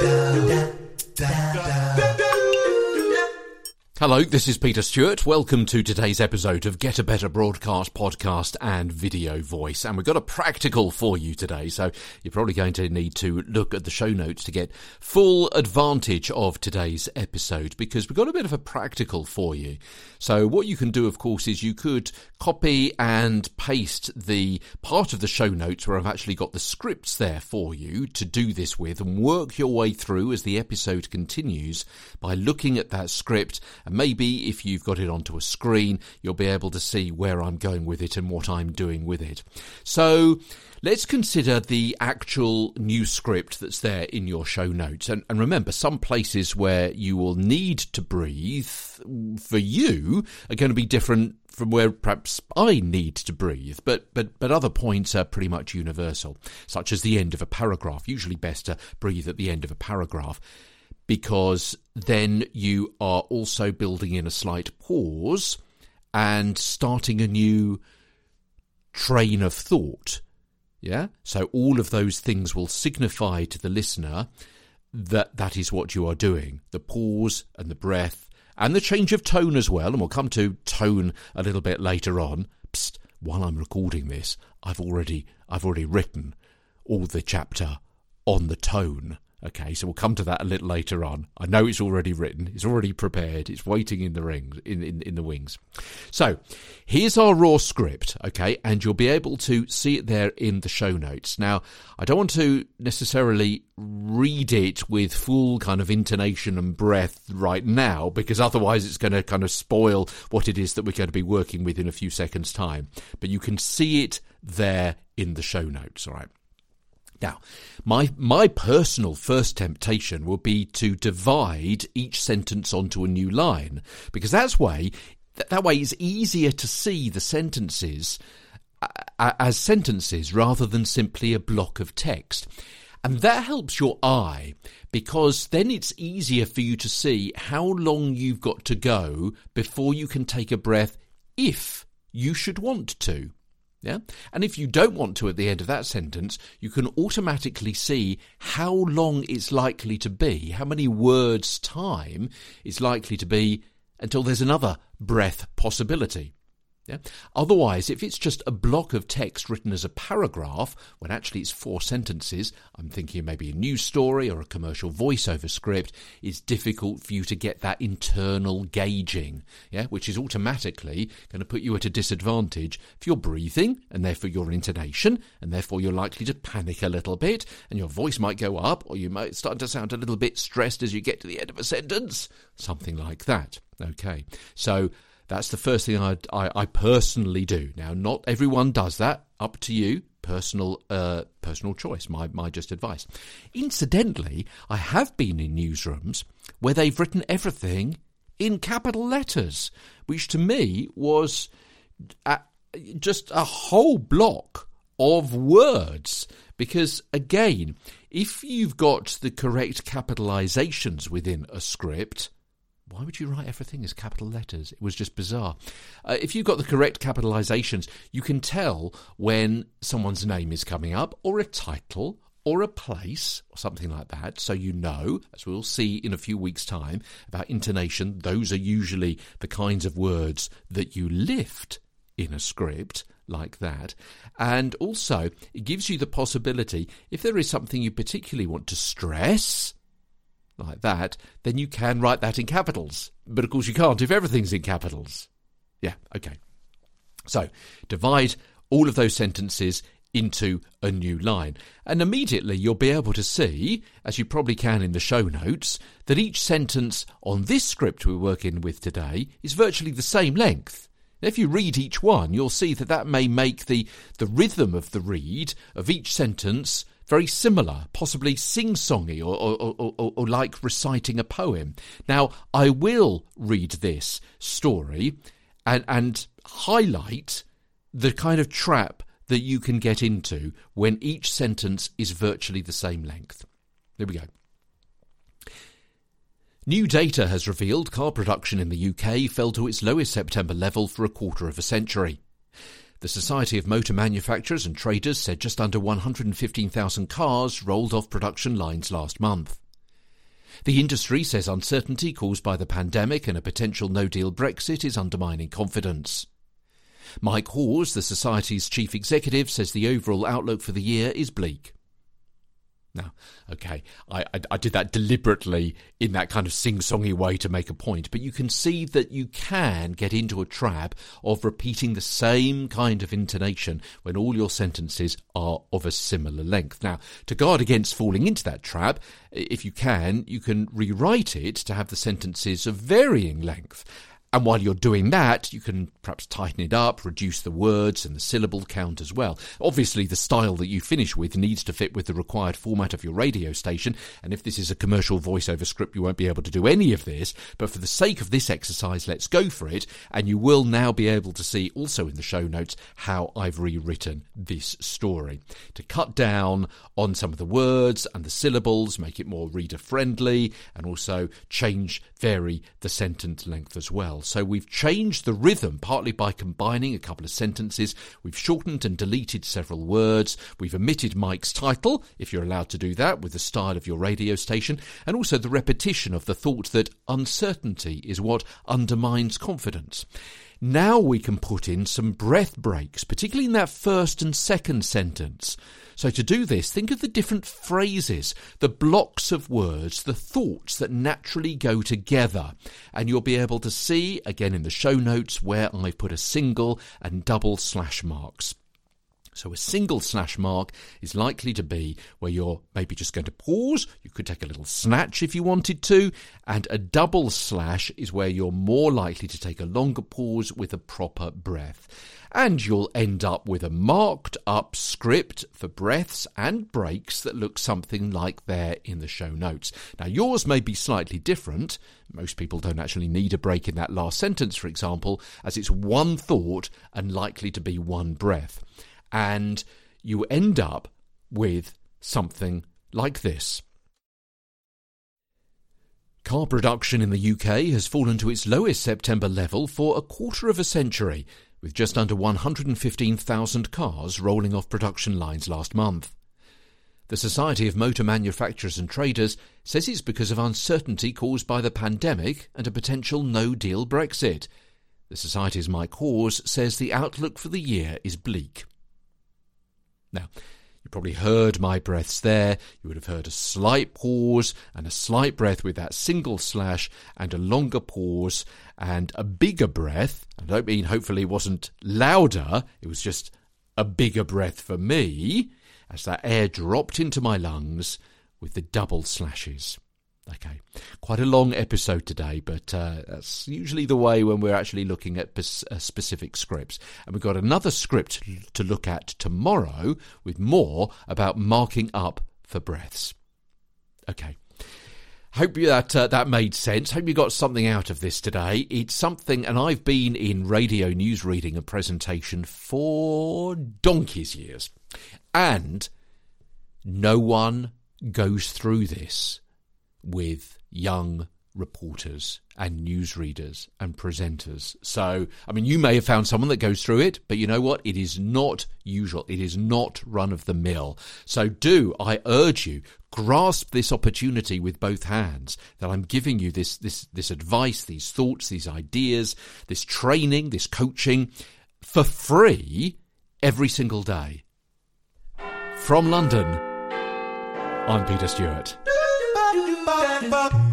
da, da, da. Hello, this is Peter Stewart. Welcome to today's episode of Get a Better Broadcast podcast and video voice. And we've got a practical for you today, so you're probably going to need to look at the show notes to get full advantage of today's episode because we've got a bit of a practical for you. So what you can do, of course, is you could copy and paste the part of the show notes where I've actually got the scripts there for you to do this with and work your way through as the episode continues by looking at that script and maybe if you've got it onto a screen, you'll be able to see where I'm going with it and what I'm doing with it. So let's consider the actual new script that's there in your show notes. And, and remember, some places where you will need to breathe for you are going to be different from where perhaps I need to breathe, but, but, but other points are pretty much universal, such as the end of a paragraph. Usually best to breathe at the end of a paragraph because then you are also building in a slight pause and starting a new train of thought. Yeah? So all of those things will signify to the listener that that is what you are doing. The pause and the breath and the change of tone as well. And we'll come to tone a little bit later on. Psst, while I'm recording this, I've already I've already written all the chapter on the tone. Okay, so we'll come to that a little later on. I know it's already written, it's already prepared, it's waiting in the rings, in, in, in the wings. So here's our raw script, okay, and you'll be able to see it there in the show notes. Now, I don't want to necessarily read it with full kind of intonation and breath right now, because otherwise it's going to kind of spoil what it is that we're going to be working with in a few seconds' time. But you can see it there in the show notes, all right? Now, my my personal first temptation would be to divide each sentence onto a new line because that's way that, that way it's easier to see the sentences uh, as sentences rather than simply a block of text. And that helps your eye because then it's easier for you to see how long you've got to go before you can take a breath if you should want to. Yeah. And if you don't want to at the end of that sentence, you can automatically see how long it's likely to be, how many words time it's likely to be until there's another breath possibility. Yeah? Otherwise, if it's just a block of text written as a paragraph, when actually it's four sentences, I'm thinking maybe a news story or a commercial voiceover script, it's difficult for you to get that internal gauging, yeah, which is automatically going to put you at a disadvantage for your breathing and therefore your intonation, and therefore you're likely to panic a little bit, and your voice might go up, or you might start to sound a little bit stressed as you get to the end of a sentence, something like that. Okay, so that's the first thing I, I, I personally do. Now, not everyone does that. Up to you. Personal, uh, personal choice. My, my just advice. Incidentally, I have been in newsrooms where they've written everything in capital letters, which to me was a, just a whole block of words. Because again, if you've got the correct capitalizations within a script, why would you write everything as capital letters? It was just bizarre. Uh, if you've got the correct capitalizations, you can tell when someone's name is coming up, or a title, or a place, or something like that. So you know, as we'll see in a few weeks' time, about intonation. Those are usually the kinds of words that you lift in a script like that. And also, it gives you the possibility, if there is something you particularly want to stress, like that, then you can write that in capitals. But of course, you can't if everything's in capitals. Yeah, okay. So divide all of those sentences into a new line. And immediately you'll be able to see, as you probably can in the show notes, that each sentence on this script we're working with today is virtually the same length. If you read each one, you'll see that that may make the, the rhythm of the read of each sentence very similar, possibly sing songy or, or, or, or, like reciting a poem. Now, I will read this story and, and highlight the kind of trap that you can get into when each sentence is virtually the same length. There we go. New data has revealed car production in the UK fell to its lowest September level for a quarter of a century. The Society of Motor Manufacturers and Traders said just under 115,000 cars rolled off production lines last month. The industry says uncertainty caused by the pandemic and a potential no deal Brexit is undermining confidence. Mike Hawes, the Society's chief executive, says the overall outlook for the year is bleak. Now, okay, I, I, I, did that deliberately in that kind of sing-songy way to make a point, but you can see that you can get into a trap of repeating the same kind of intonation when all your sentences are of a similar length. Now, to guard against falling into that trap, if you can, you can rewrite it to have the sentences of varying length. And while you're doing that, you can perhaps tighten it up, reduce the words and the syllable count as well. Obviously, the style that you finish with needs to fit with the required format of your radio station, and if this is a commercial voiceover script, you won't be able to do any of this. But for the sake of this exercise, let's go for it, and you will now be able to see also in the show notes how I've rewritten this story. To cut down on some of the words and the syllables, make it more reader friendly, and also change, vary the sentence length as well. So we've changed the rhythm partly by combining a couple of sentences. We've shortened and deleted several words. We've omitted Mike's title, if you're allowed to do that, with the style of your radio station, and also the repetition of the thought that uncertainty is what undermines confidence. Now we can put in some breath breaks, particularly in that first and second sentence. So, to do this, think of the different phrases, the blocks of words, the thoughts that naturally go together. And you'll be able to see, again in the show notes, where I've put a single and double slash marks. So a single slash mark is likely to be where you're maybe just going to pause. You could take a little snatch if you wanted to. And a double slash is where you're more likely to take a longer pause with a proper breath. And you'll end up with a marked up script for breaths and breaks that look something like there in the show notes. Now yours may be slightly different. Most people don't actually need a break in that last sentence, for example, as it's one thought and likely to be one breath and you end up with something like this. Car production in the UK has fallen to its lowest September level for a quarter of a century, with just under 115,000 cars rolling off production lines last month. The Society of Motor Manufacturers and Traders says it's because of uncertainty caused by the pandemic and a potential no deal Brexit. The Society's Mike Hawes says the outlook for the year is bleak. Now, you probably heard my breaths there. You would have heard a slight pause and a slight breath with that single slash and a longer pause and a bigger breath. I don't mean hopefully it wasn't louder, it was just a bigger breath for me as that air dropped into my lungs with the double slashes. Okay, quite a long episode today, but uh, that's usually the way when we're actually looking at uh, specific scripts. And we've got another script to look at tomorrow with more about marking up for breaths. Okay. Hope that uh, that made sense. Hope you got something out of this today. It's something, and I've been in radio news reading and presentation for donkey's years, and no one goes through this with young reporters and newsreaders and presenters. So, I mean, you may have found someone that goes through it, but you know what? It is not usual. It is not run of the mill. So, do I urge you grasp this opportunity with both hands that I'm giving you this this this advice, these thoughts, these ideas, this training, this coaching for free every single day. From London, I'm Peter Stewart step up.